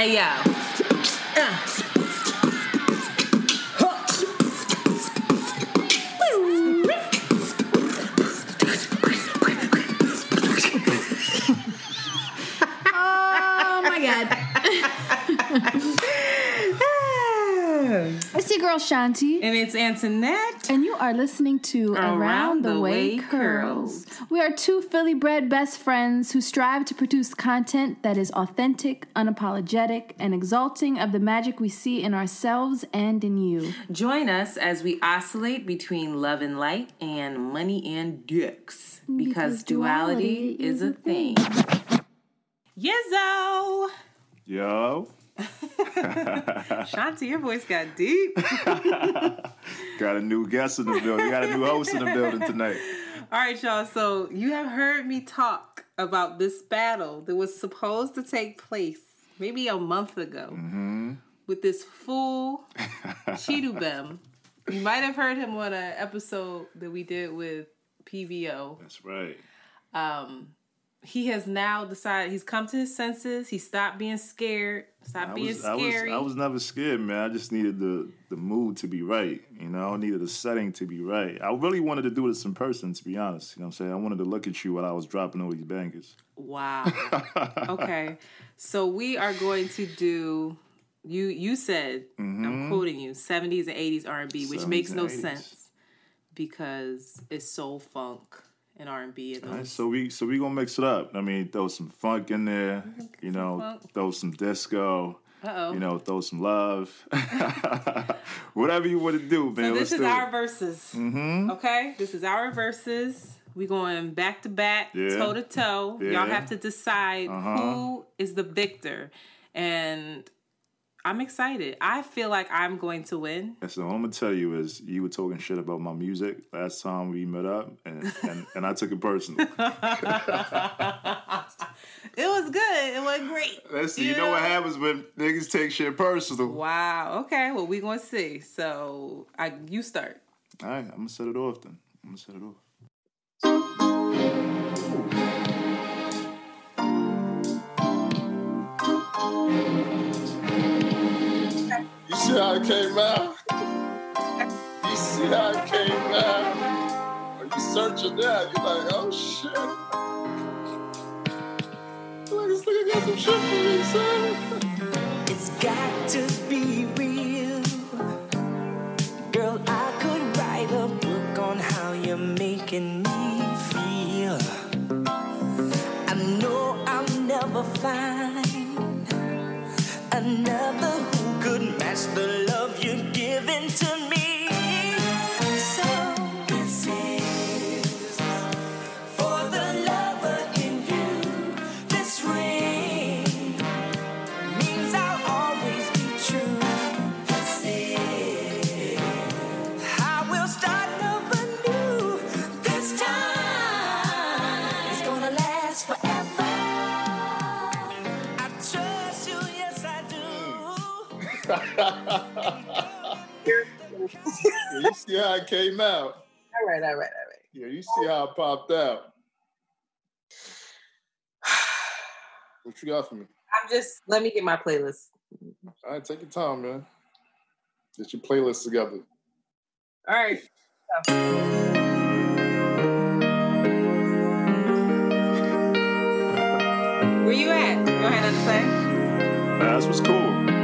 Hey yo. Uh. Oh my god. It's your girl Shanti. And it's Antoinette. And you are listening to Around, Around the, the Way, Way Curls. Curls. We are two Philly bred best friends who strive to produce content that is authentic, unapologetic, and exalting of the magic we see in ourselves and in you. Join us as we oscillate between love and light and money and dicks. Because, Because duality, duality is a thing. Yizzo! Yo, Shanti, your voice got deep. got a new guest in the building. Got a new host in the building tonight. All right, y'all. So you have heard me talk about this battle that was supposed to take place maybe a month ago with this fool Chidubem. You might have heard him on an episode that we did with PVO. That's right. Um, he has now decided he's come to his senses. He stopped being scared. Stopped I being was, I was, scary. I was never scared, man. I just needed the the mood to be right. You know, I needed the setting to be right. I really wanted to do this in person, to be honest. You know what I'm saying? I wanted to look at you while I was dropping all these bangers. Wow. okay. So we are going to do you you said I'm mm-hmm. quoting you 70s and 80s R&B which makes no 80s. sense because it's soul funk and R&B and right, those so we so we gonna mix it up. I mean, throw some funk in there. You know, funk. throw some disco. Uh-oh. You know, throw some love. Whatever you want to do, man. So this let's is our it. verses. Mm-hmm. Okay? This is our verses. We going back to back, toe to toe. Y'all have to decide Uh-huh. who is the victor. And I'm excited. I feel like I'm going to win. And so what I'm gonna tell you is you were talking shit about my music last time we met up, and and, and I took it personal. It was good. It was great. Let's see. you know what happens when niggas take shit personal. Wow. Okay. Well, we gonna see. So, I you start. All right, I'm gonna set it off then. I'm gonna set it off. See how it came out? You see how it came out? When you searching that, you're like, oh shit. Like this nigga got some shit for me, son. It's got to be real. Girl, I could write a book on how you're making me feel. I know I'll never find another the love you're giving to me. You see how it came out? All right. All right. All right. Yeah, you see how it popped out. What you got for me? I'm just. Let me get my playlist. All right, take your time, man. Get your playlist together. All right. Where you at? You don't have nothing to say? Nah, this was cool.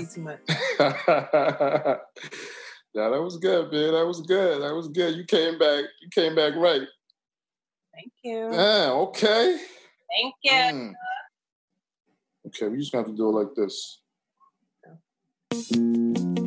Can't too much. Can't get too much. Yeah, that was good, man. That was good. That was good. You came back. You came back right. Thank you. Yeah. Okay. Thank you. Mm. Okay, we just have to do it like this. Smile.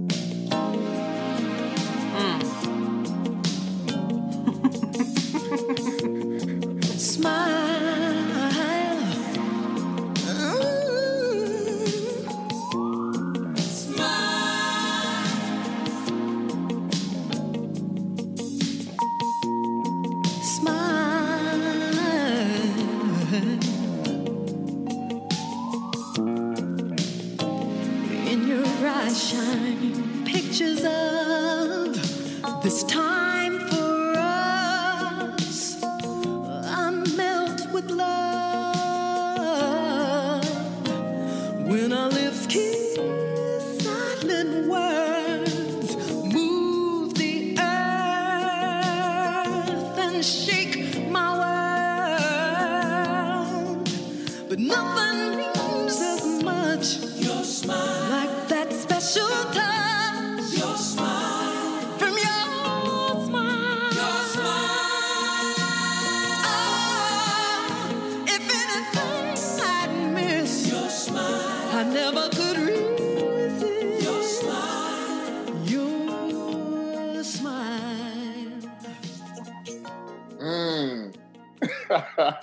All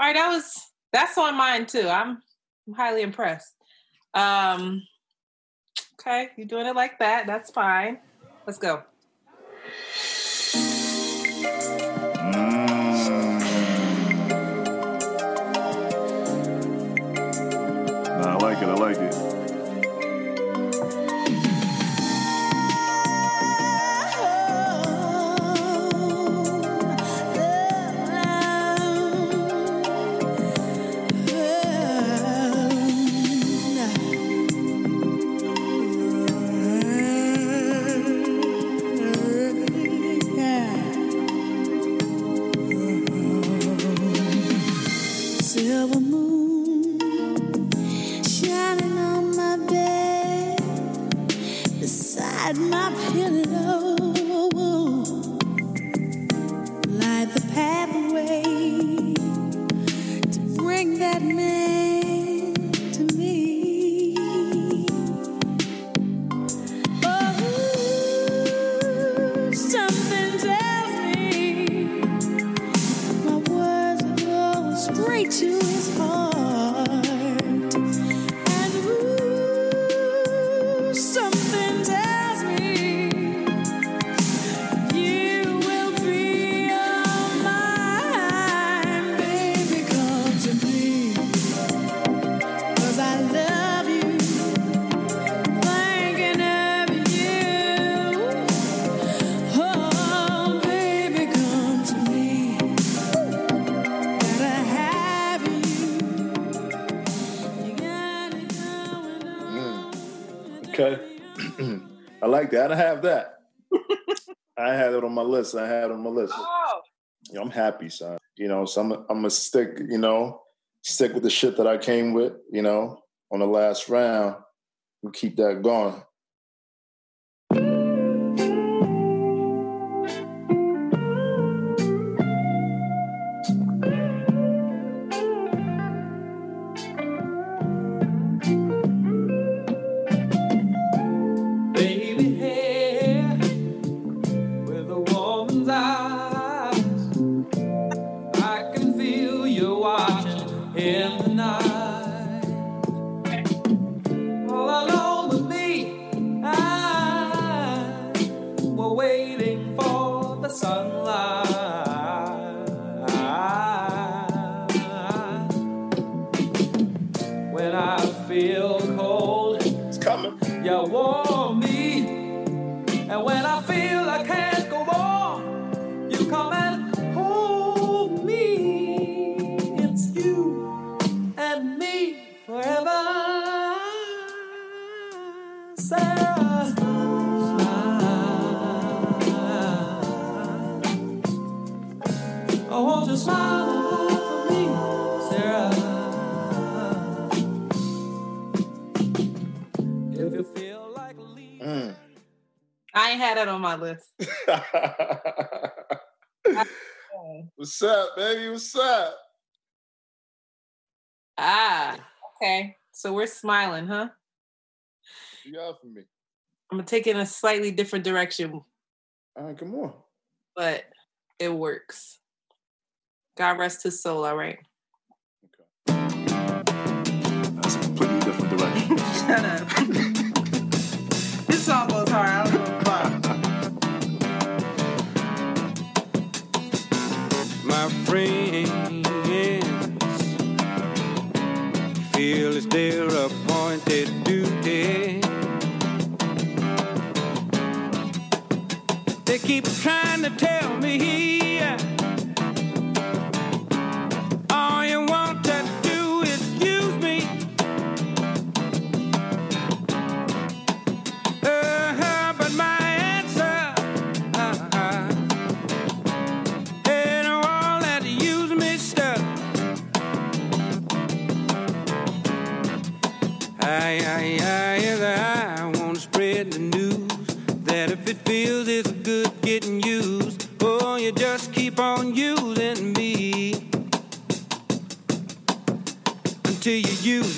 right, that was that's on mine too. I'm highly impressed. Um, okay, you're doing it like that. That's fine. Let's go. Nah, I like it. I like it. That. Have that. I had it on my list. I had it on my list. Oh, You know, I'm happy, son. You know, so I'm I'm gonna stick, you know, stick with the shit that I came with, you know, on the last round. We keep that going. I ain't had it on my list. What's up, baby? What's up? Ah, okay. So we're smiling, huh? What you got for me? I'm gonna take it in a slightly different direction, All right, come on. but it works. God rest his soul, all right. That's a completely different direction. Shut up. Their appointed duty. They keep trying to tell me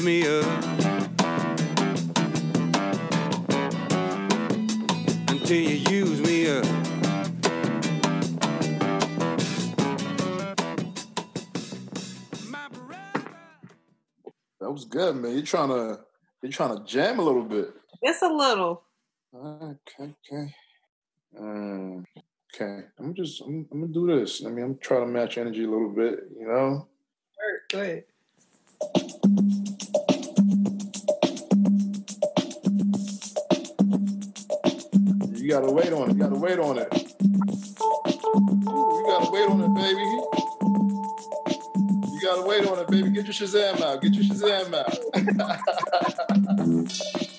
me up. Until you use me up. That was good, man. You're trying to you're trying to jam a little bit. Just a little. Okay, okay. Um, okay. I'm just I'm, I'm gonna do this. I mean, I'm trying to match energy a little bit, you know. Work. Go ahead. You gotta wait on it. You gotta wait on it. You gotta wait on it, baby. You gotta wait on it, baby. Get your Shazam out. Get your Shazam out.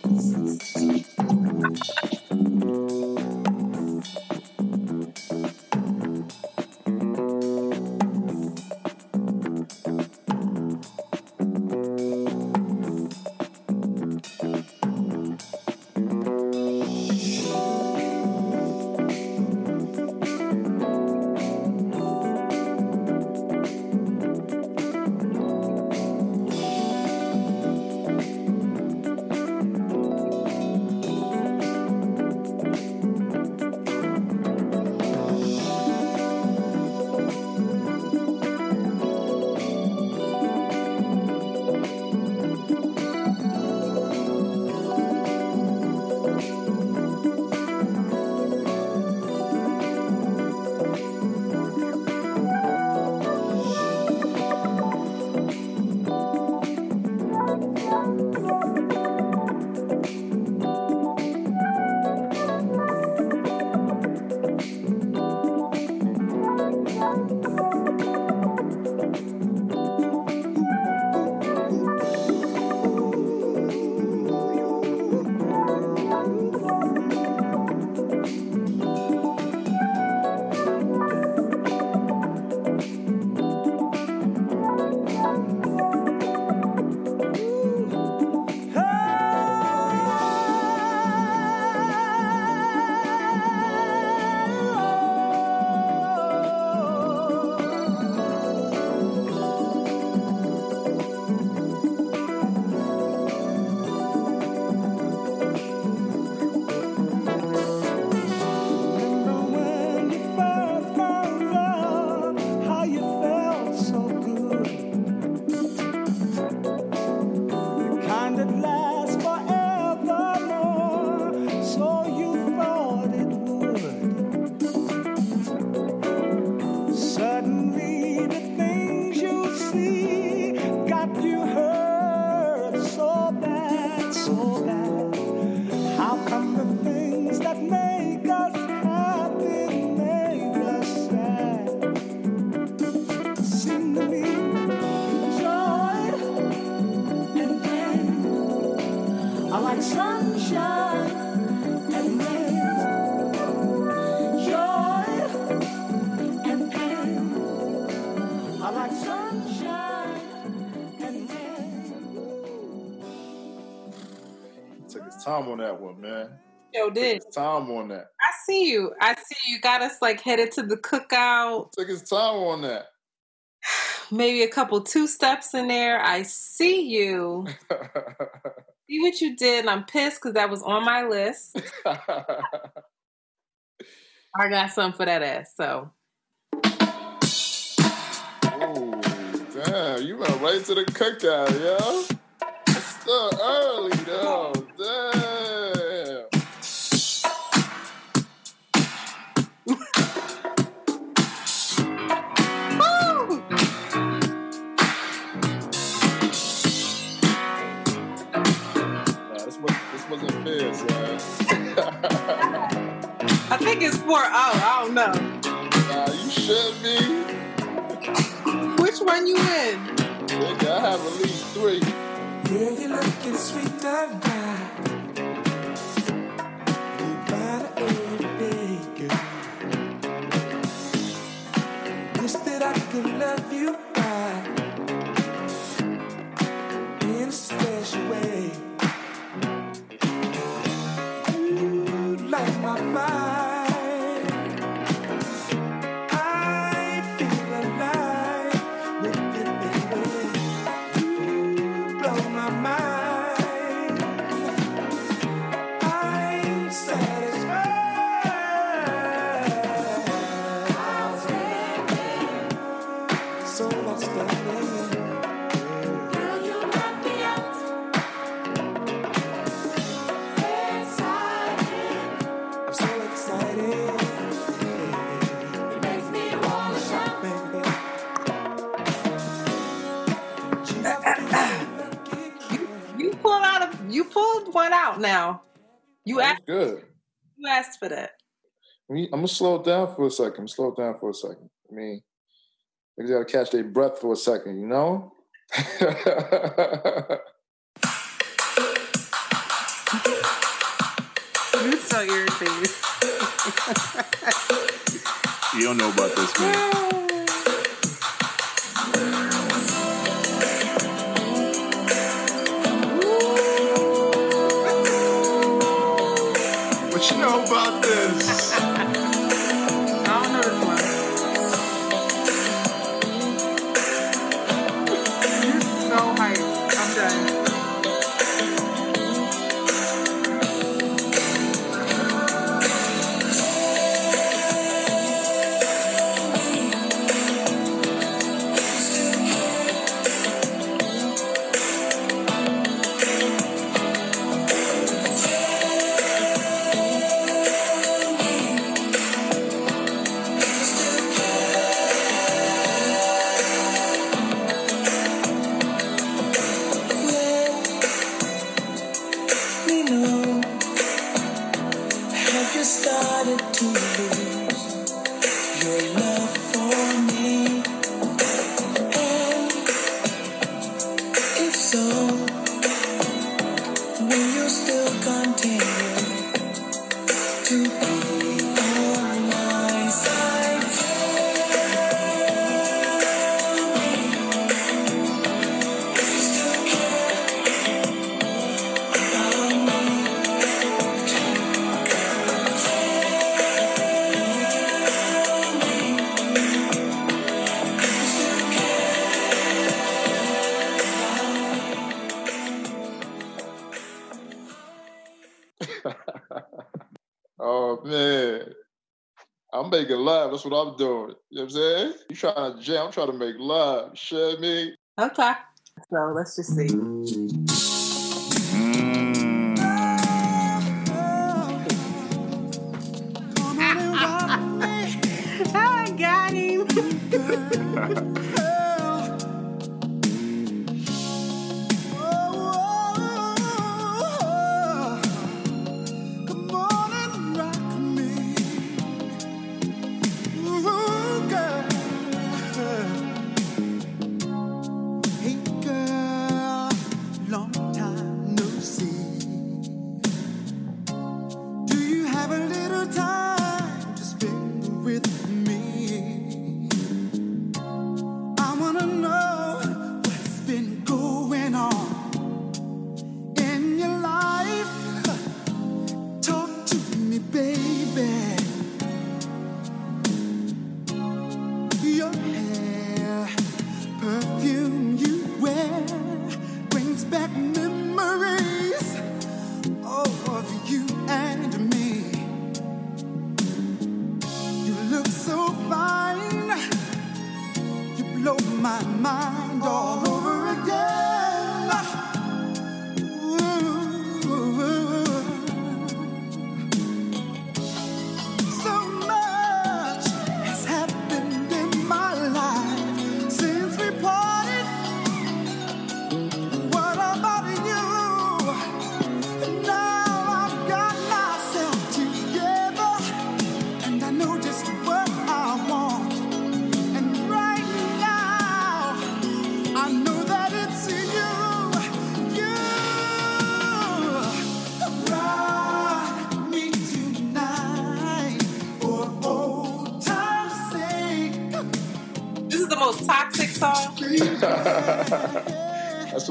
did. Time on that. I see you. I see you got us like headed to the cookout. Took his time on that. Maybe a couple two steps in there. I see you. See what you did. And I'm pissed because that was on my list. I got something for that ass. So damn, you went right to the cookout, yo. It's still early, though. This wasn't fair, son. I think it's four oh. I don't know. nah, you should be. Which one you in? Nigga, I have at least three. Yeah, you're looking sweet tonight. You better every day, girl. Wish that I could love you right in a special way. Out now. You That's asked good. you asked for that. I mean, I'm gonna slow it down for a second. I'm slow it down for a second. I mean, they gotta catch their breath for a second, you know? You're so irritated. You don't know about this, man. making love. That's what I'm doing. You know what I'm saying? You trying to jam, I'm trying to make love. You shit me? Okay. So let's just see. Mm. I got him.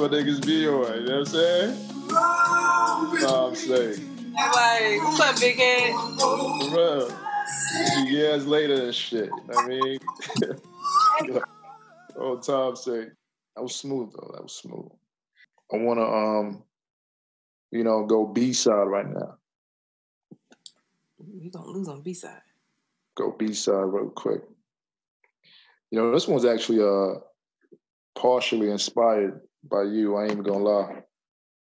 what niggas be on. You know what I'm saying? Tom saying. Like, what's up, big real. Two years later and shit. You know what I mean? oh, Tom say. That was smooth though. That was smooth. I wanna um, you know, go B side right now. You gonna lose on B side. Go B side real quick. You know, this one's actually uh partially inspired by you. I ain't even gonna lie.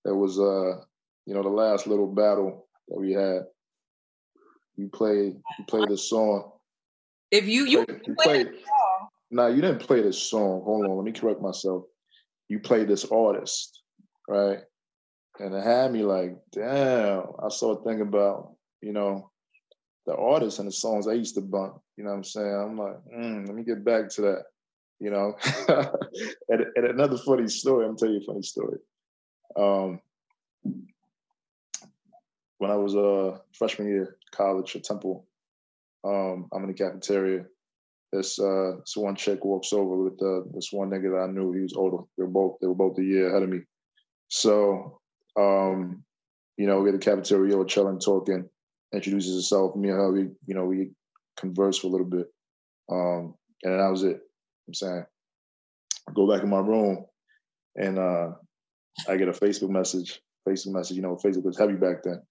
That was uh, you know, the last little battle that we had. You played you played this song. If you you, Played- you played played Nah, you didn't play this song. Hold on, let me correct myself. You played this artist, right? And it had me like, damn. I started thinking about, you know, the artists and the songs I used to bump. You know what I'm saying? I'm like, mm, let me get back to that. You know, and, and another funny story. I'm telling you a funny story. Um, when I was uh freshman year college at Temple, um, I'm in the cafeteria. This uh, this one chick walks over with uh, this one nigga that I knew. He was older. They were both they were both a year ahead of me. So, um, you know, we at the cafeteria, we're chilling, talking. Introduces herself. Me and her, we you know we converse for a little bit, um, and that was it. I'm saying, I go back in my room, and uh, I get a Facebook message. Facebook message. You know, Facebook was heavy back then.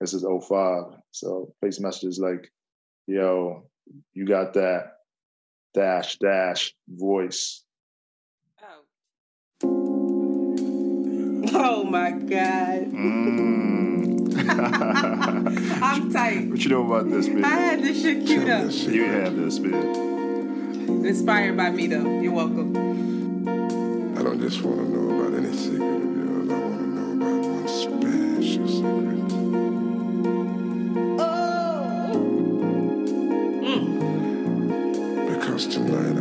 This is 05. So Facebook message is like, yo, you got that dash dash voice. Oh my god. Mm. I'm tight. what you know about this, man? I had this shit queued up. You have this, man. Inspired by me though. You're welcome. I don't just want to know about any secret of yours. I want to know about one special secret. Oh because tonight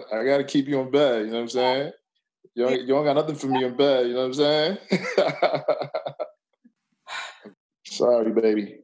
gotta, I gotta keep you in bed. You know what I'm saying? You don't, you don't got nothing for me in bed. You know what I'm saying? Sorry, baby.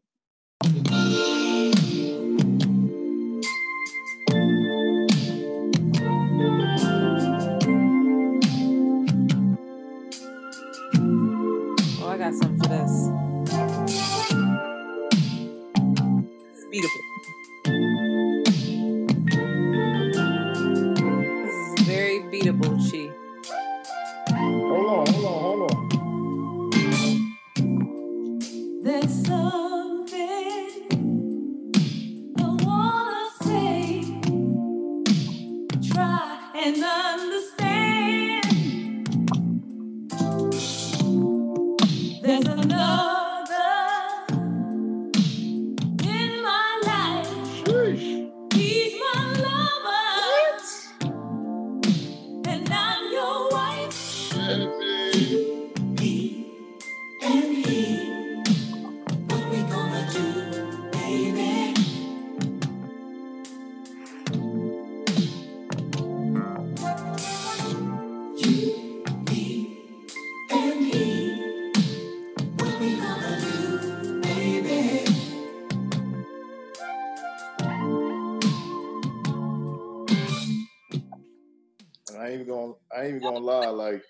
Even gonna lie. Like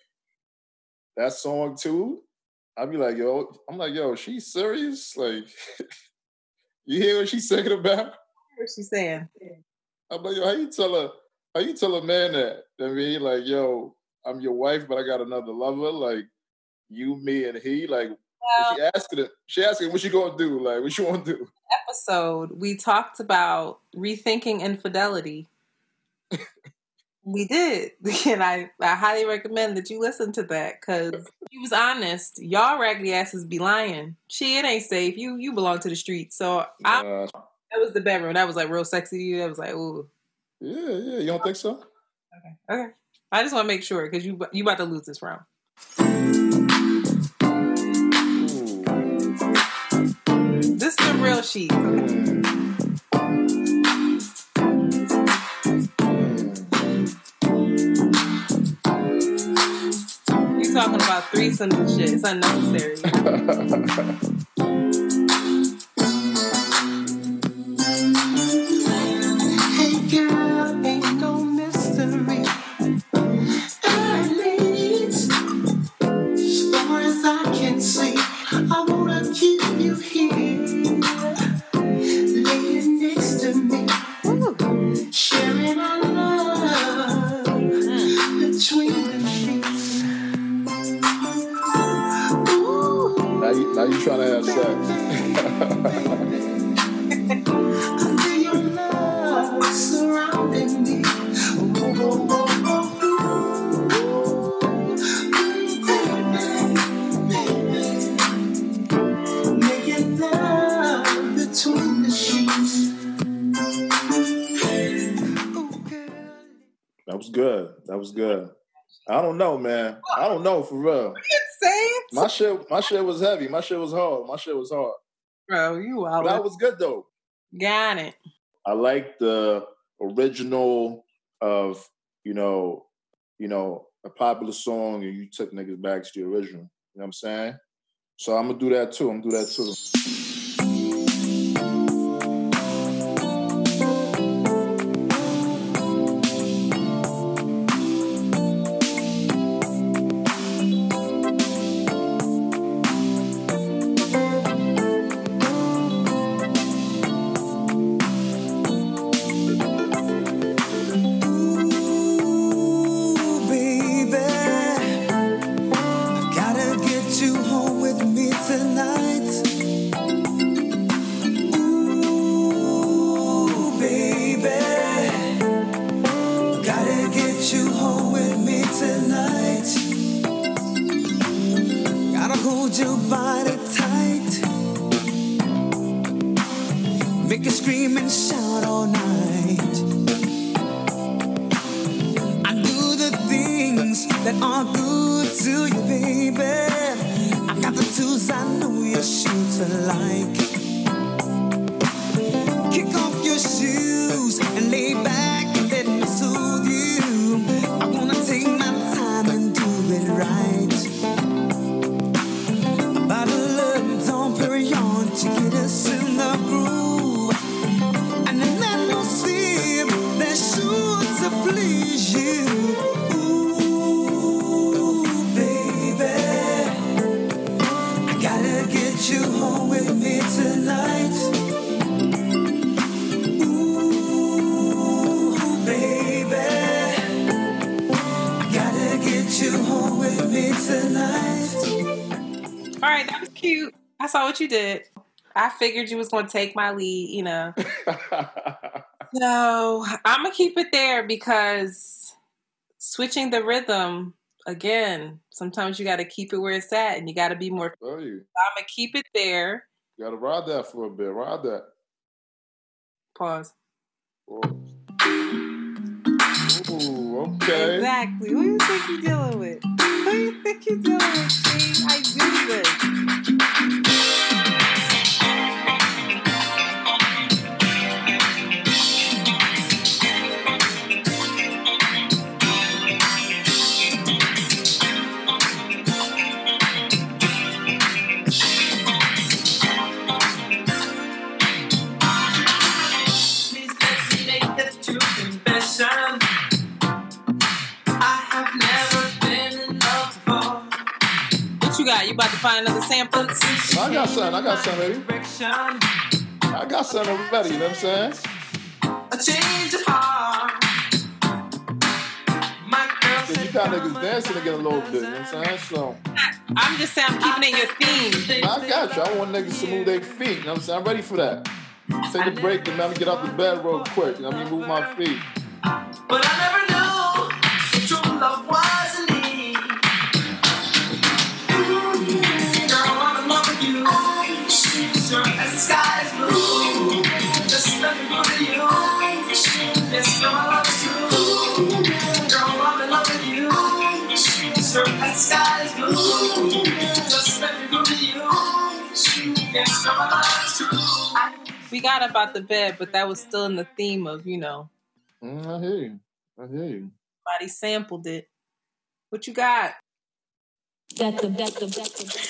that song too. I'd be like, yo, I'm like, yo, she's serious. Like, you hear what she's singing about? What she's saying? I'm like, yo, how you tell her? how you tell a man that? I mean, like, yo, I'm your wife, but I got another lover. Like, you, me, and he. Like, Well, she asking it. She asking, what you gonna do? Like, what you want to do? episode, we talked about rethinking infidelity. we did. And I, I highly recommend that you listen to that because he was honest. Y'all raggedy asses be lying. She it ain't safe. You you belong to the streets. So I, Uh, that was the bedroom. That was like real sexy to you. That was like, ooh. yeah, yeah. You don't think so? Okay. Okay. I just want to make sure because you you about to lose this round. Ooh. This is the real sheet. Okay. Talking about threesomes and shit. It's unnecessary. was good. I don't know, man. I don't know for real. My shit, my shit was heavy. My shit was hard. My shit was hard. Bro, you But that was good though. Got it. I like the original of you know, you know, a popular song, and you took niggas back to the original. You know what I'm saying? So I'm gonna do that too. I'm gonna do that too. And shout all night. I do the things that are good to you, baby. I Got the tools I know like. Kick off your shoes figured you was going to take my lead, you know. so I'm gonna keep it there because switching the rhythm again. Sometimes you got to keep it where it's at, and you got to be more. I'm gonna keep it there. you gotta ride that for a bit. Ride that. Pause. Ooh, okay. Exactly. Who you think you're dealing with? Who you think you're dealing with, King? I do this. You about to find another sample? I got something. I got something. Direction, I got something ready. You know what I'm saying? a change of heart. Cause you got niggas dancing again a little bit. You know what I'm saying? So I'm just saying I'm keeping it your theme. I got you. I want niggas to move their feet. You know what I'm saying? I'm ready for that. Take a break and let me get out the bed real quick. You know I mean? Move my feet. But I never knew true love was We got about the bed, but that was still in the theme of, you know, Mm, I hear you. I hear you. somebody sampled it. What you got? Got the, got the, got the.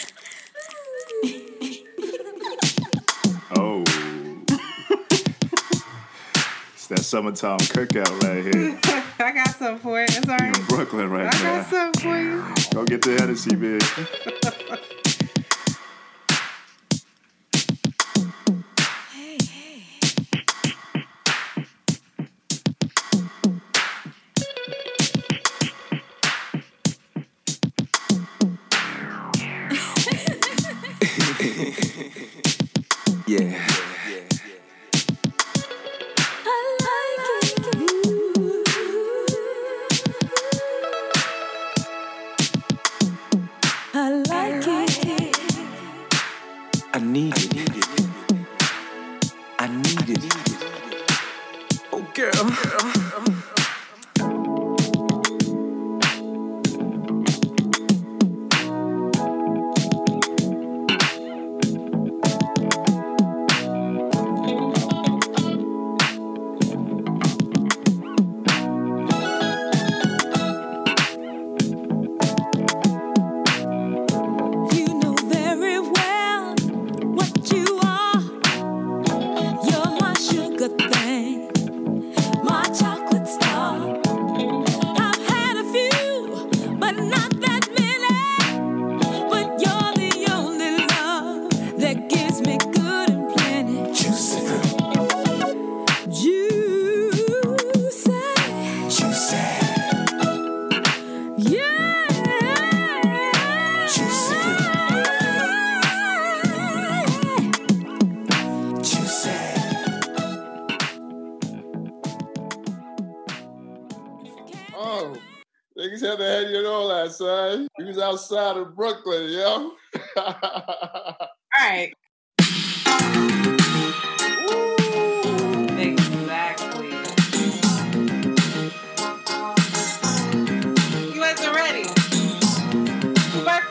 That summertime cookout right here I got some for it. It's all right. in Brooklyn I right got now. for you. Go get the Hennessy, bitch.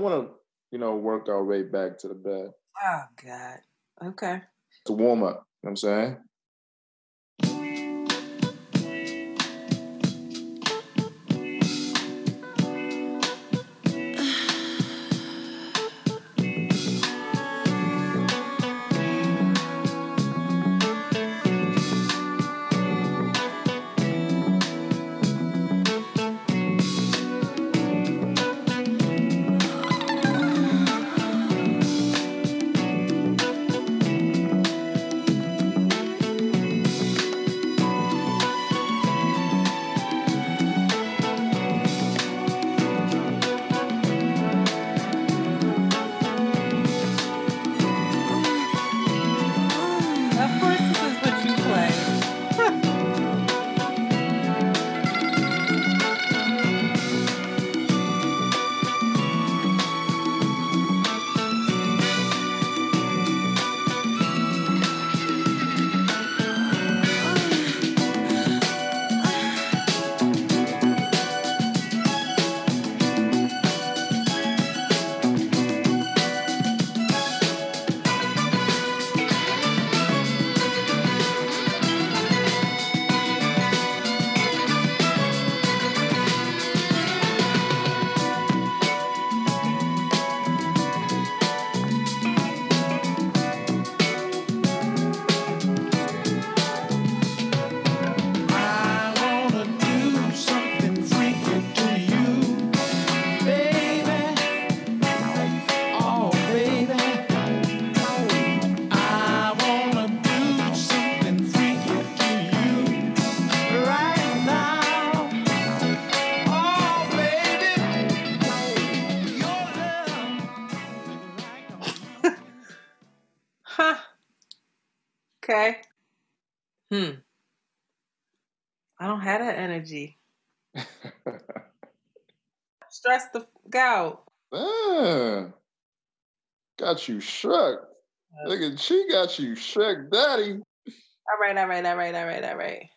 want to. I want to. You know, work our way back to the bed. Oh God. Okay. To warm up. You know what I'm saying? Energy. Stress the f- out. Ah, got you shook. Look at she got you shook, daddy. All right, all right, all right, all right, all right.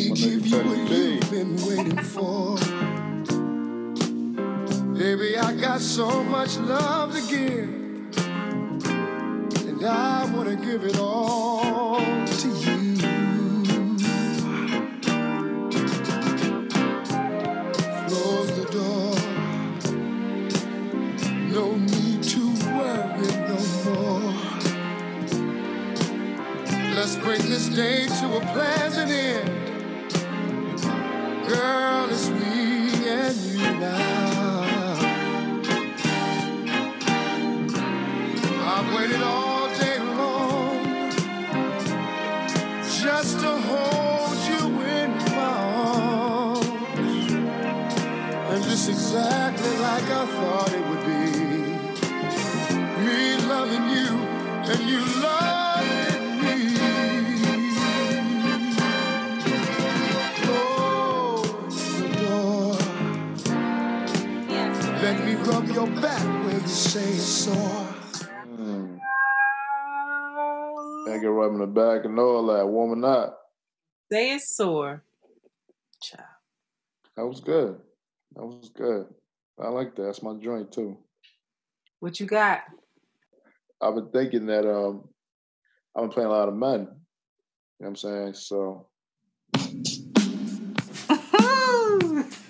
Me give you what you've been waiting for. Baby, I got so much love to give. And I want to give it all to you. Close the door. No need to worry no more. Let's bring this day to a pleasant end. Girl, it's me and you now. I've waited all day long just to hold you in my arms. And just exactly like I thought Let me rub your back where you say it's sore. Mm. Back and rubbing the back and all that, warming up. Say it's sore. Child. That was good. That was good. I like that. That's my joint too. What you got? I've been thinking that um I've been playing a lot of men. You know what I'm saying? So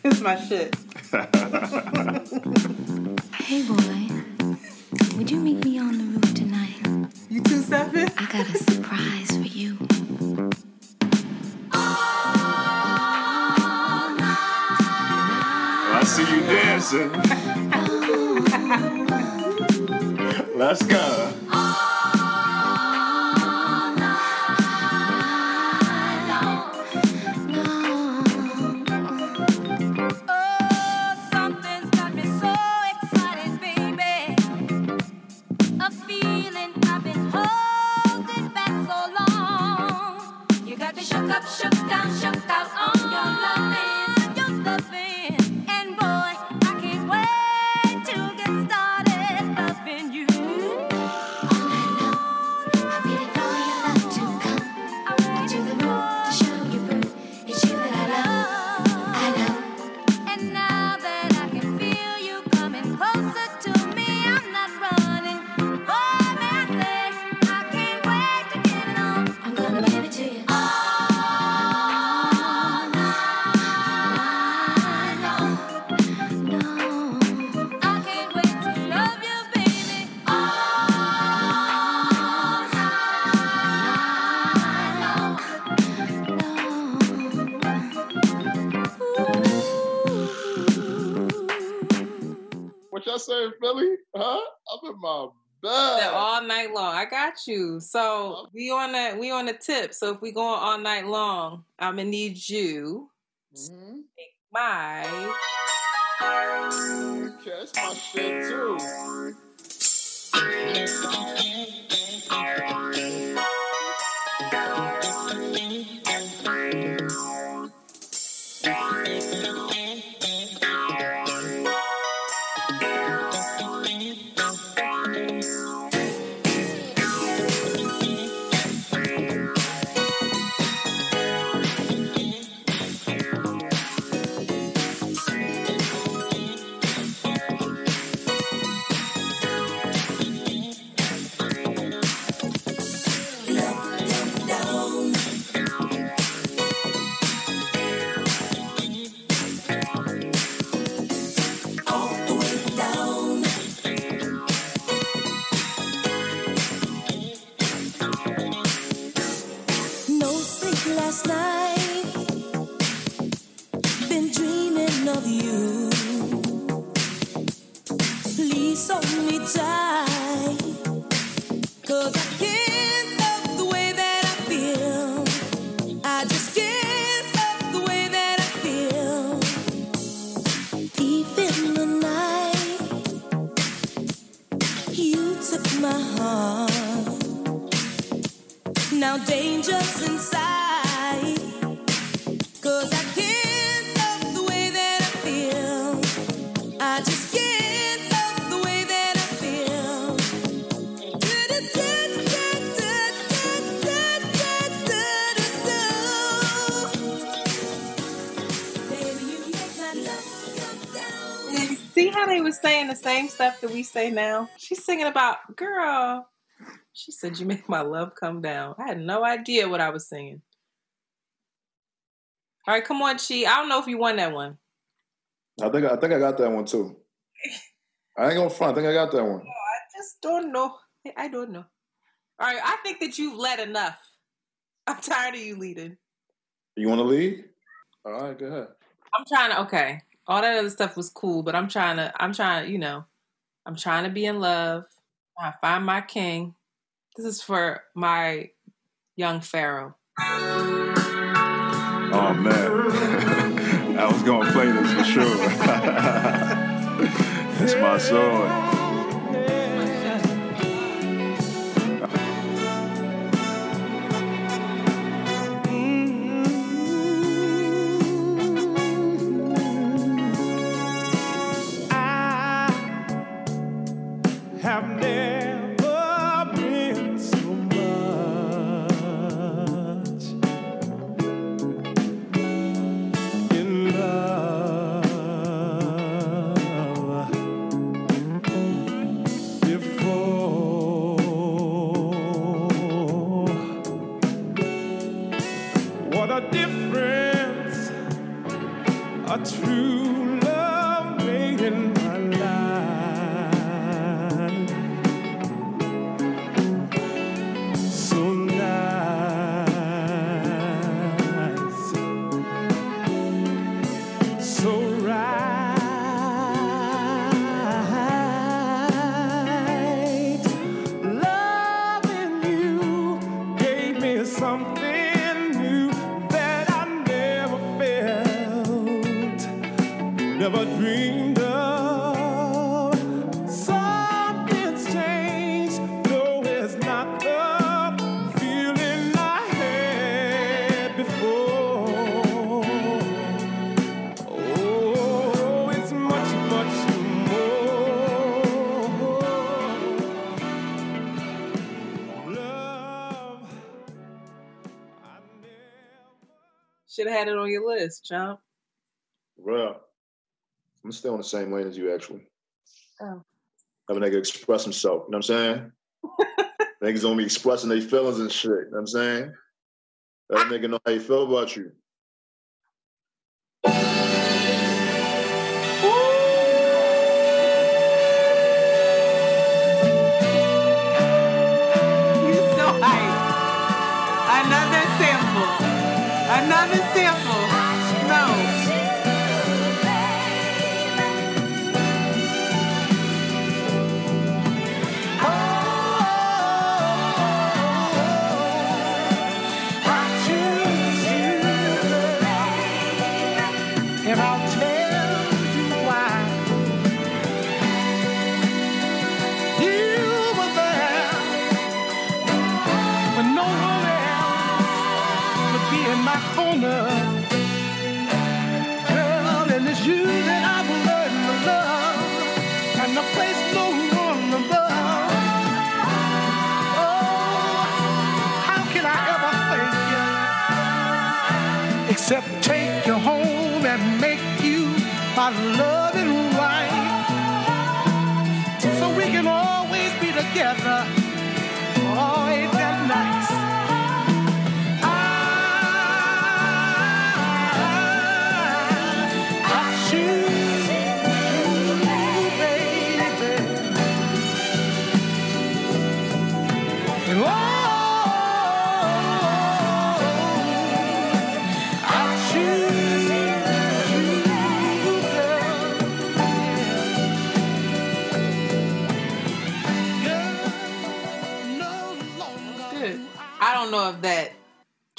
it's my shit. Hey boy, would you meet me on the roof tonight? You two seven? I got a surprise for you. I see you dancing. Oh, Let's go. You. So we on a we on a tip. So if we going all night long, I'm gonna need you make my that's my shit too. Stuff that we say now? She's singing about girl. She said you make my love come down. I had no idea what I was singing. All right, come on, Chi. I don't know if you won that one. I think I think I got that one too. I ain't gonna front. I think I got that one. Oh, I just don't know. I don't know. All right, I think that you've led enough. I'm tired of you leading. You want to lead? All right, go ahead. I'm trying to okay. All that other stuff was cool, but I'm trying to I'm trying, you know, I'm trying to be in love. I find my king. This is for my young pharaoh. Oh man, I was gonna play this for sure. it's my song. Should have had it on your list, Chump. Well, I'm still in the same lane as you, actually. Oh. Have a nigga express himself. You know what I'm saying? Niggas don't be expressing their feelings and shit. You know what I'm saying? Let a nigga know how you feel about. You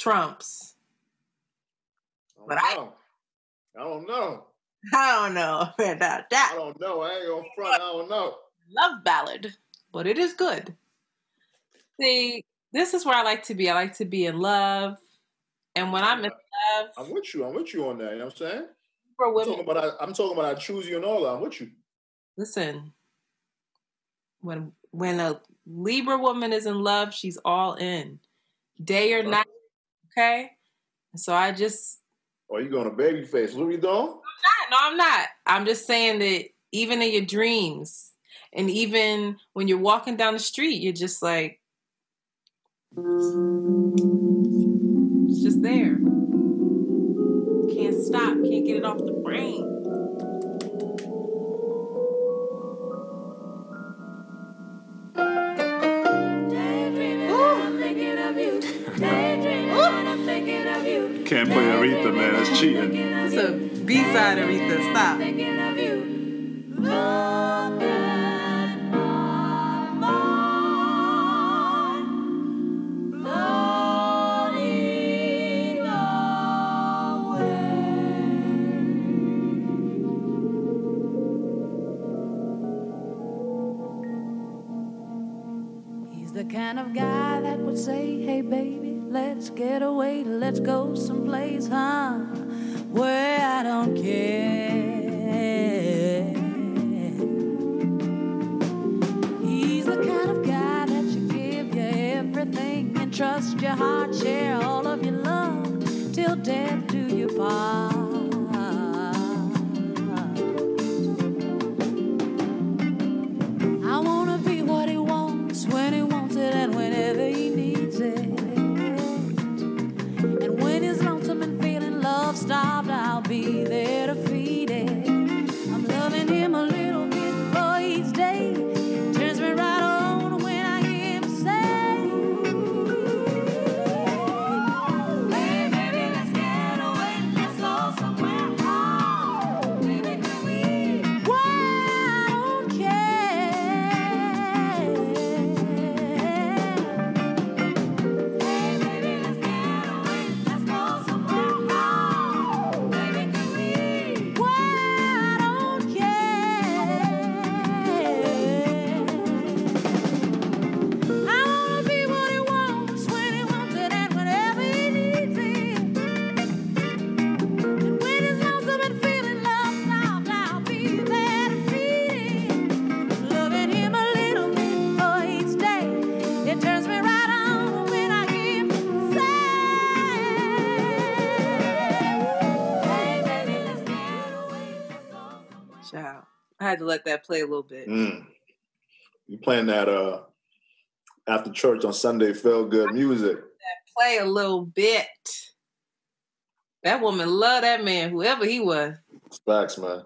trumps. But I, I don't know. I don't know about that. I don't know. I ain't gonna front. I don't know. Love ballad, but it is good. See, this is where I like to be. I like to be in love, and when I'm in love, I'm with you. I'm with you on that. You know what I'm saying? for I'm talking about. I, I'm talking about. I choose you and all that. I'm with you. listen. When when a Libra woman is in love, she's all in, day or night. Okay, so I just Or you going to Babyface? What are you doing? not. No, I'm not. I'm just saying that even in your dreams, and even when you're walking down the street, you're just like, it's just there. Can't stop. Can't get it off the brain. Can't play Aretha, man. That's cheating. It's a B side Aretha. Stop. He's the kind of guy that would say, Hey baby, let's get away, let's go someplace, huh? Where I don't care. He's the kind of guy that you give you everything and trust your heart, share all of your love till death that play a little bit. Mm. You playing that uh after church on Sunday? Feel good music. Play a little bit. That woman loved that man, whoever he was. Facts, man.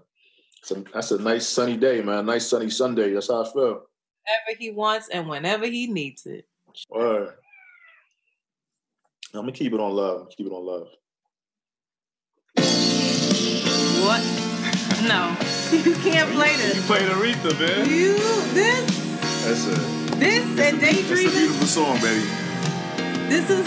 A, that's a nice sunny day, man. Nice sunny Sunday. That's how I feel. Whenever he wants and whenever he needs it. Word. I'm gonna keep it on love. Keep it on love. What? No. You can't play this. You played Aretha, man. You this That's a this and daydreaming. that's a beautiful song, baby. This is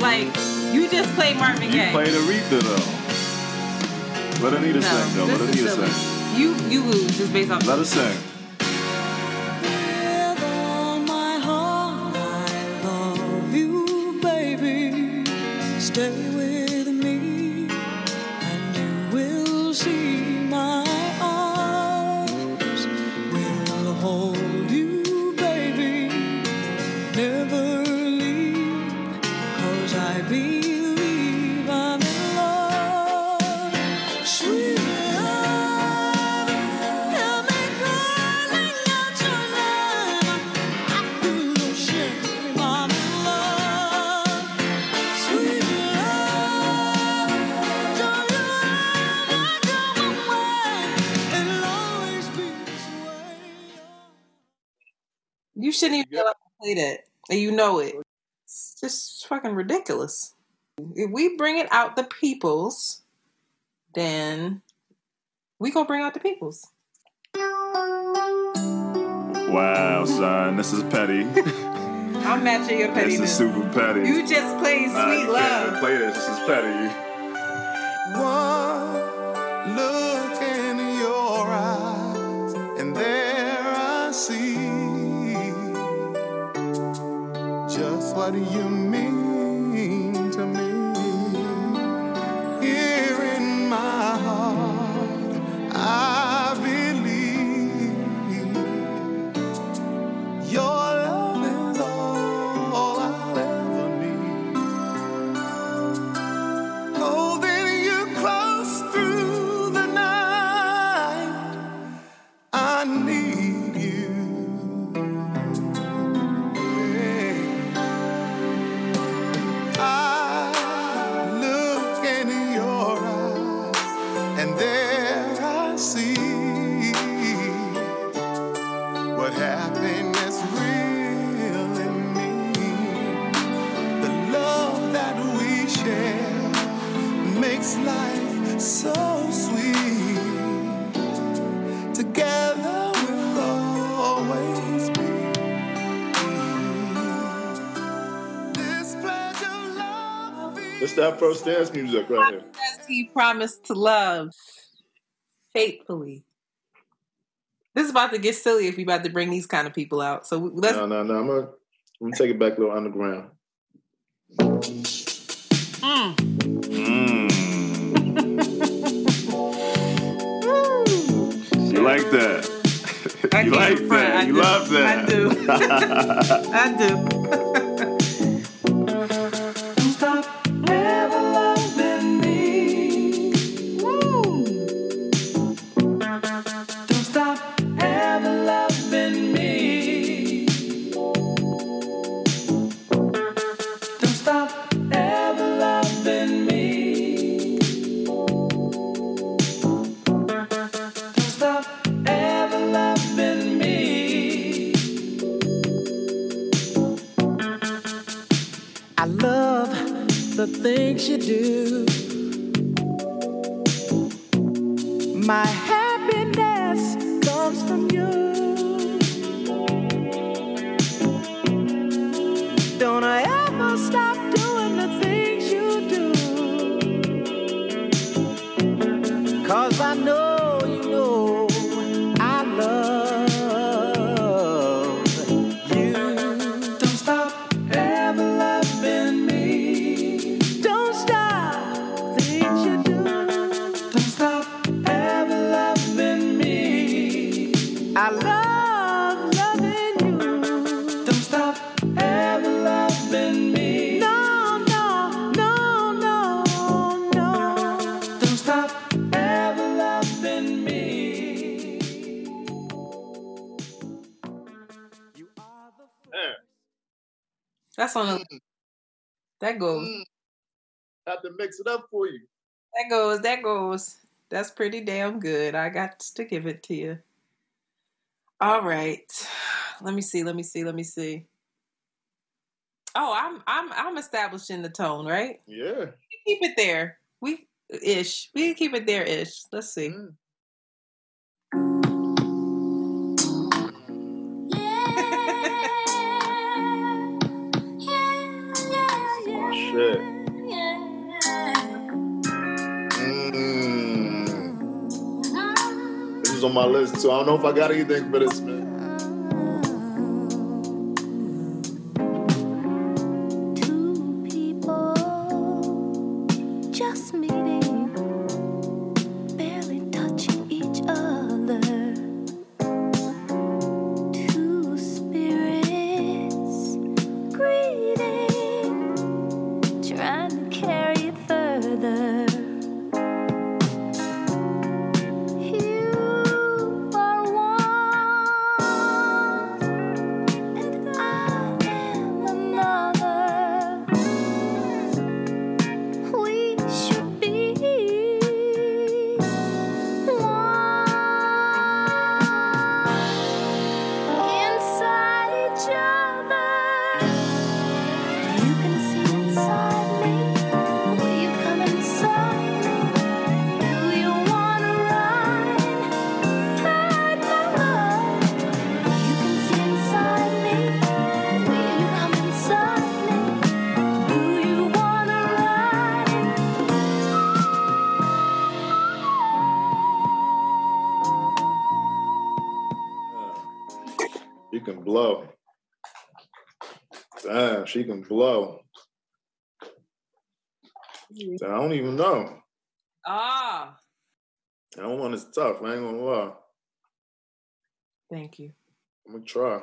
like you just played Marvin Gaye. You Gaye. played Aretha though. Let Anita No, sing, though. Let this is Anita silly. sing. You you lose just based off. Let her sing. And you know it. It's just fucking ridiculous. If we bring it out the peoples, then we gonna bring out the peoples. Wow, son, this is petty. I'm matching your petty. this is super petty. You just played Nah, sweet you love. can't play this. This is petty. One look in your eyes, and there what you mean to me. Here in my heart, I It's that first dance music right here. He promised to love faithfully. This is about to get silly if we about to bring these kind of people out. So let's No, no, no. I'm gonna, I'm gonna take it back a little underground. Mm. You like that? You like that? You love that? I do. I Don't That's on the mm. that goes. Mm. Have to mix it up for you. That goes, that goes. That's pretty damn good. I got to give it to you. All right. Let me see, let me see, let me see. Oh, I'm I'm I'm establishing the tone, right? Yeah. Keep it there. We ish. We can keep it there ish. Let's see. Shit. On my list too. I don't know if I got anything for this, man. Damn, she can blow. I don't even know. Ah, That one is tough. I ain't gonna lie. thank you. I'm gonna try.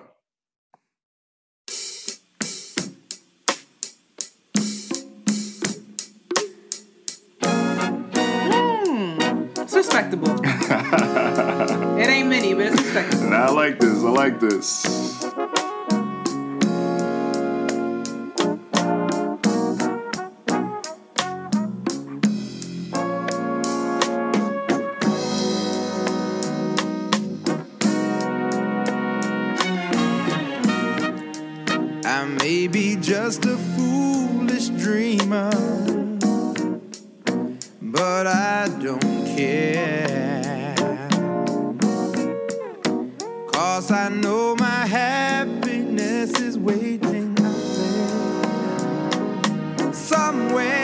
Hmm, it's respectable. it ain't many, but it's respectable. Nah, I like this. I like this. I may be just a foolish dreamer, but I don't care. Cause I know my happiness is waiting out there somewhere.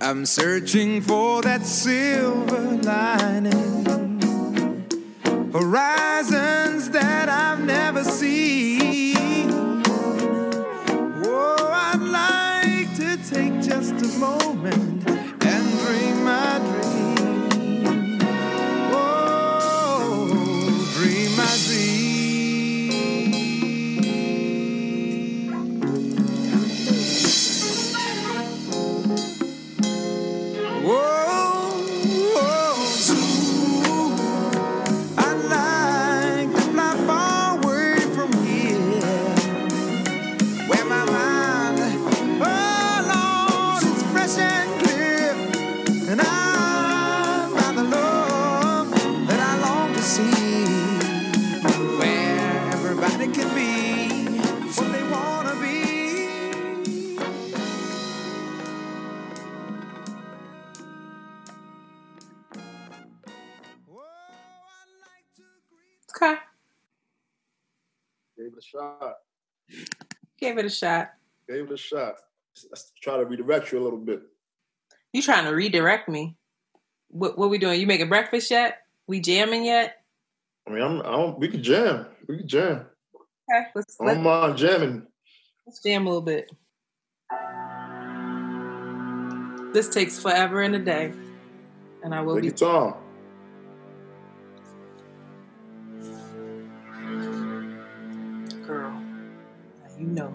I'm searching for that silver lining horizons that moment gave it a shot. Gave it a shot. Let's try to redirect you a little bit. You trying to redirect me? What what we doing? You making breakfast yet? We jamming yet? I mean, I'm, I don't, we can jam. We can jam. Okay, let's I don't mind jamming. let's jam a little bit. This takes forever and a day, and I will Take be. your time. You know.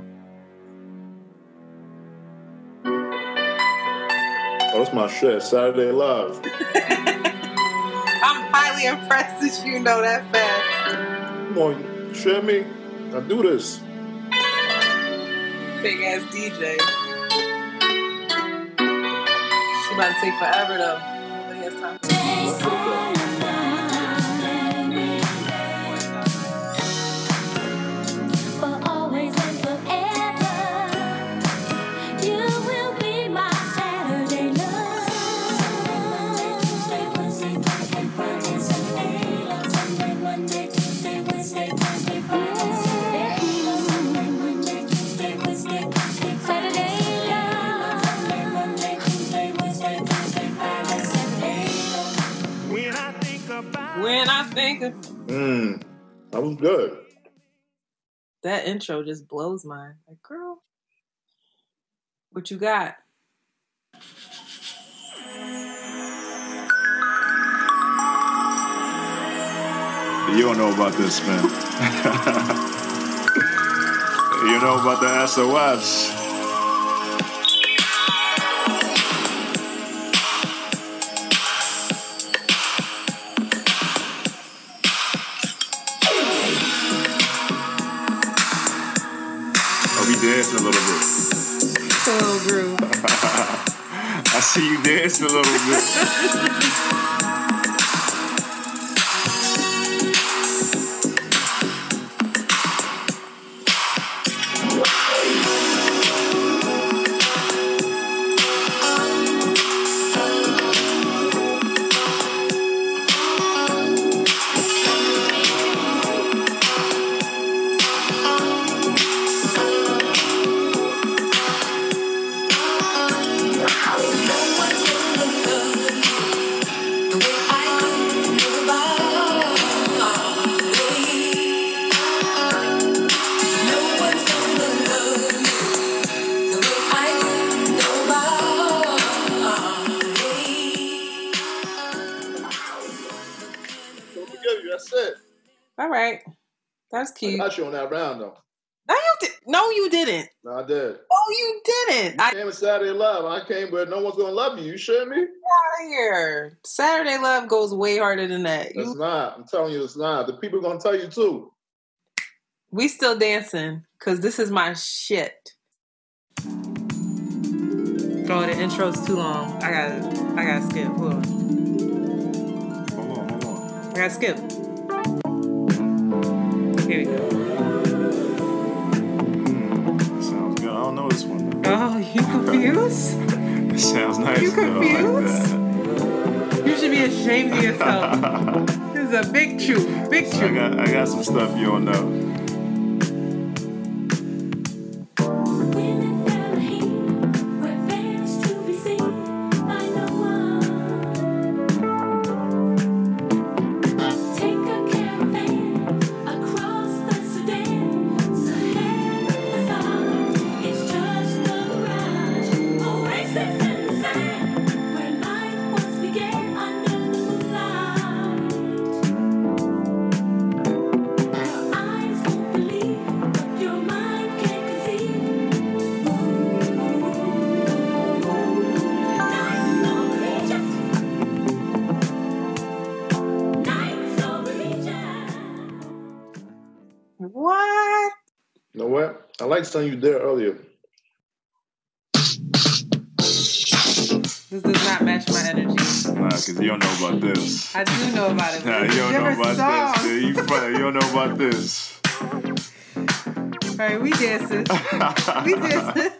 Oh, that's my shit. Saturday Love. I'm highly impressed that you know that fast. Come on, share me. I do this. Big ass DJ. She about to take forever though. Nobody has time. Of Mmm. That was good. that intro just blows mine. Like, girl, what you got? You don't know about this, man. you know about the SOS. See you dancing a little bit. That's I cute. got you on that round though. No, you did. No, you didn't. No, I did. Oh, you didn't. You I came with Saturday Love. I came where no one's gonna love you. You shit me? out of here. Saturday Love goes way harder than that. It's You, not. I'm telling you, it's not. The people are gonna tell you too. we still dancing because this is my shit. Oh, the intro's too long. I gotta, I gotta skip. Hold on. Hold on, hold on. I gotta skip. Here we go. Oh, you confused? It sounds nice. You. I like confused? that. you should be ashamed of yourself. this is a big truth. Big I truth. got, I got some stuff you don't know. What? I like something you did earlier. This does not match my energy. Nah, because you don't know about this. I do know about it. Nah, you don't know about song. this. dude. You, you don't know about this. All right, we dancing. we dancing.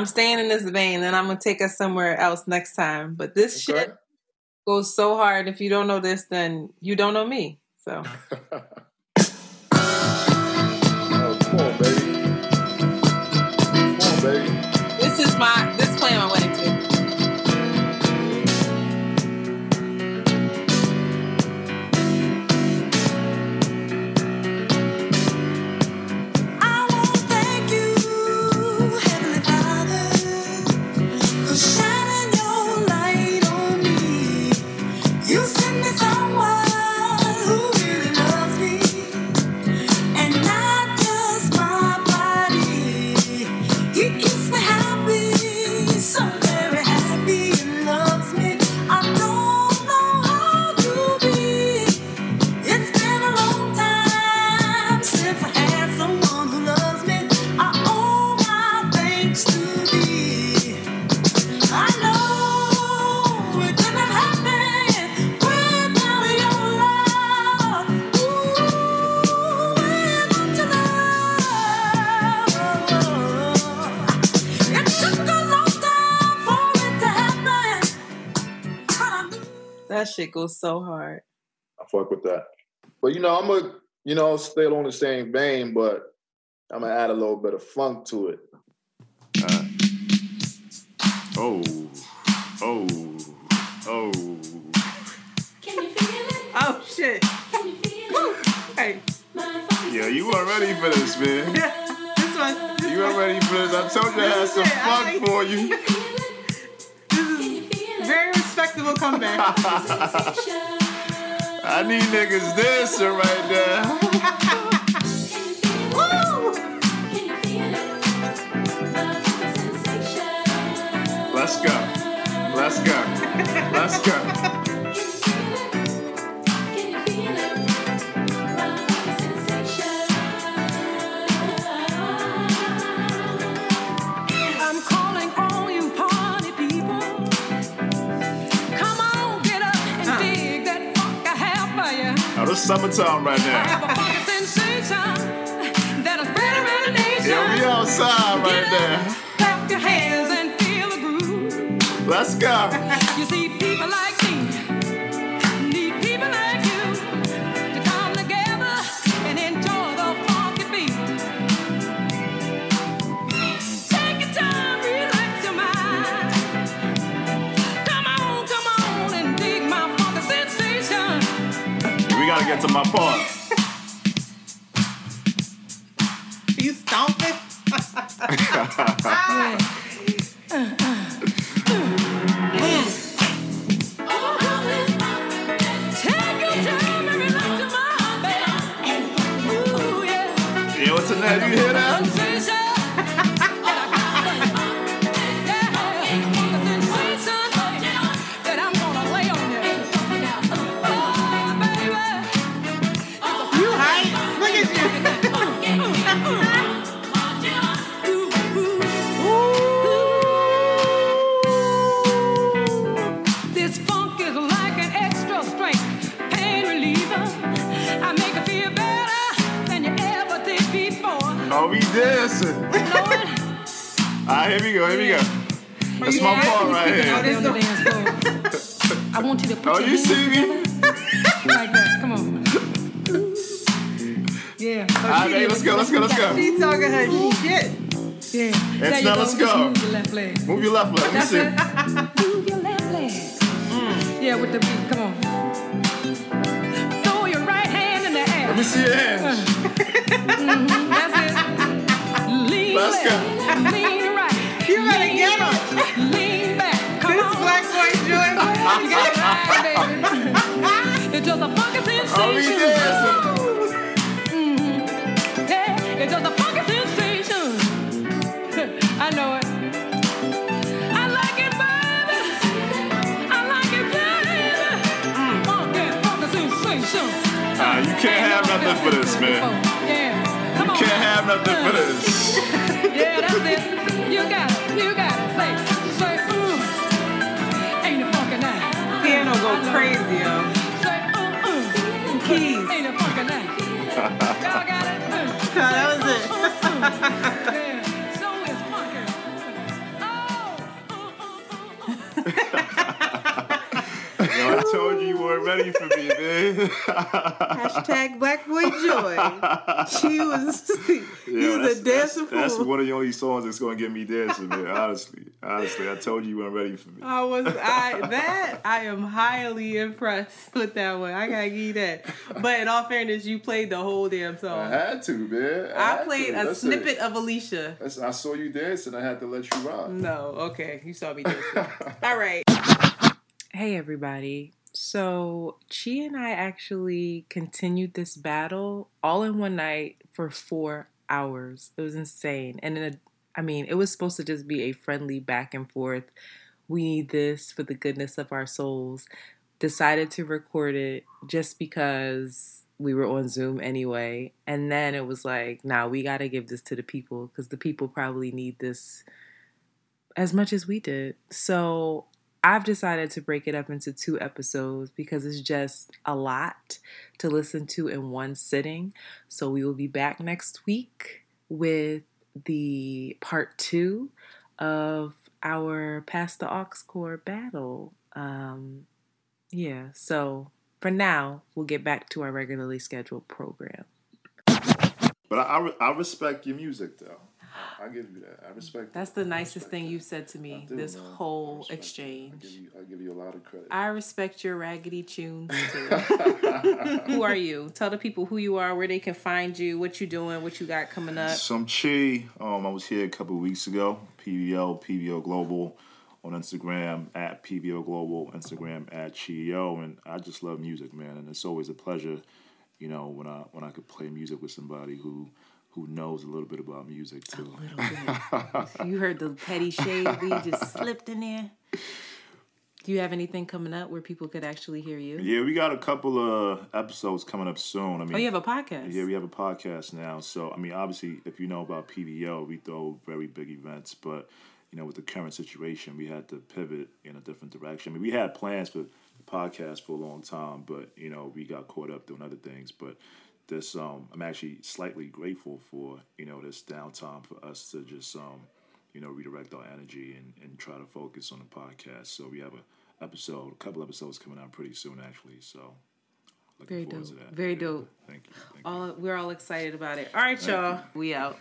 I'm staying in this vein, and I'm gonna take us somewhere else next time. But this Okay. shit goes so hard. If you don't know this, then you don't know me. So Oh, That shit goes so hard. I fuck with that. But you know, I'm gonna, you know, stay along the same vein, but I'm gonna add a little bit of funk to it. Uh, oh, oh, oh. Can you feel it? Oh shit. Can you feel it? Hey. My Yeah, you weren't ready for this, man. This one. This You weren't ready for this. I told you I had some fun for you. Very respectable comeback. I need niggas dancing right now. Let's go. Let's go. Let's go. Summertime right now. a funky sensation that'll spread around the nation. Yeah, we outside right now. Clap your hands and feel the groove. Let's go. We gotta my part. In the air. Let me see your hands. Mhm, That's it. Lean Let's go. Lean right. You better lean get it. Lean back. Come This on. black boy joy. You got it right, baby. It's just a funky sensation. Oh, we dancing. Nothing for this. Yeah, that's it. You got it. You got it. Say, say, ooh. Ain't it funky now? Piano go crazy, yo. Say, uh, uh. Keys. Ain't it funky now? Y'all got it? Uh. That was it. ready for me, man. Hashtag Black Boy Joy. She was, he was a dancing that's, fool. that's one of the only songs that's gonna get me dancing, man. Honestly, honestly, I told you you weren't ready for me. I was I that I am highly impressed with that one. I gotta give you that. But in all fairness, you played the whole damn song. I had to, man. I had played to. a That's snippet It. of Alicia. That's, I saw you dancing. I had to let you rock. No, okay, you saw me dancing. all right. Hey everybody. So Chi and I actually continued this battle all in one night for four hours. It was insane. And in a, I mean, it was supposed to just be a friendly back and forth. We need this for the goodness of our souls. Decided to record it just because we were on Zoom anyway. And then it was like, nah, we got to give this to the people because the people probably need this as much as we did. So I've decided to break it up into two episodes because it's just a lot to listen to in one sitting. So we will be back next week with the part two of our Pass the Aux Chord battle. Um, yeah, so for now, we'll get back to our regularly scheduled program. But I, I respect your music though. I give you that. I respect. That's that. the nicest thing you've said to me do, this man. Whole respect that. I exchange. give you, I give you a lot of credit. I respect your raggedy tunes too. who are you? Tell the people who you are, where they can find you, what you're doing, what you got coming up. Some Chi. Um, I was here a couple of weeks ago. PVO, PVO Global on Instagram at PVO Global, Instagram at Chio, and I just love music, man. And it's always a pleasure, you know, when I when I could play music with somebody who who knows a little bit about music too. You heard the petty shade we just slipped in there. Do you have anything coming up where people could actually hear you? Yeah, we got a couple of episodes coming up soon. I oh, mean, Oh, you have a podcast? Yeah, we have a podcast now. So, I mean, obviously, if you know about PVO, we throw very big events, but you know, with the current situation, we had to pivot in a different direction. I mean, we had plans for the podcast for a long time, but you know, we got caught up doing other things. But this, um, I'm actually slightly grateful for you know this downtime for us to just um, you know redirect our energy and, and try to focus on the podcast. So we have a episode, a couple episodes coming out pretty soon, actually. So. Looking Very forward dope. to that. Very Yeah. dope. Thank you. Thank All we're all excited about it. All right, Thank y'all. We out.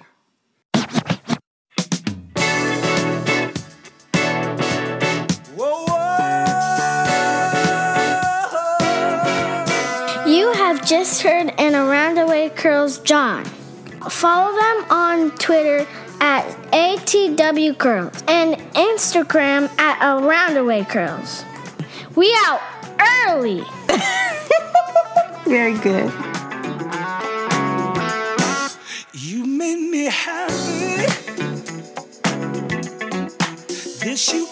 You have just heard an Around the Way Curls John. Follow them on Twitter at ATW Curls and Instagram at Around the Way Curls. We out early. Very good. You made me happy. This you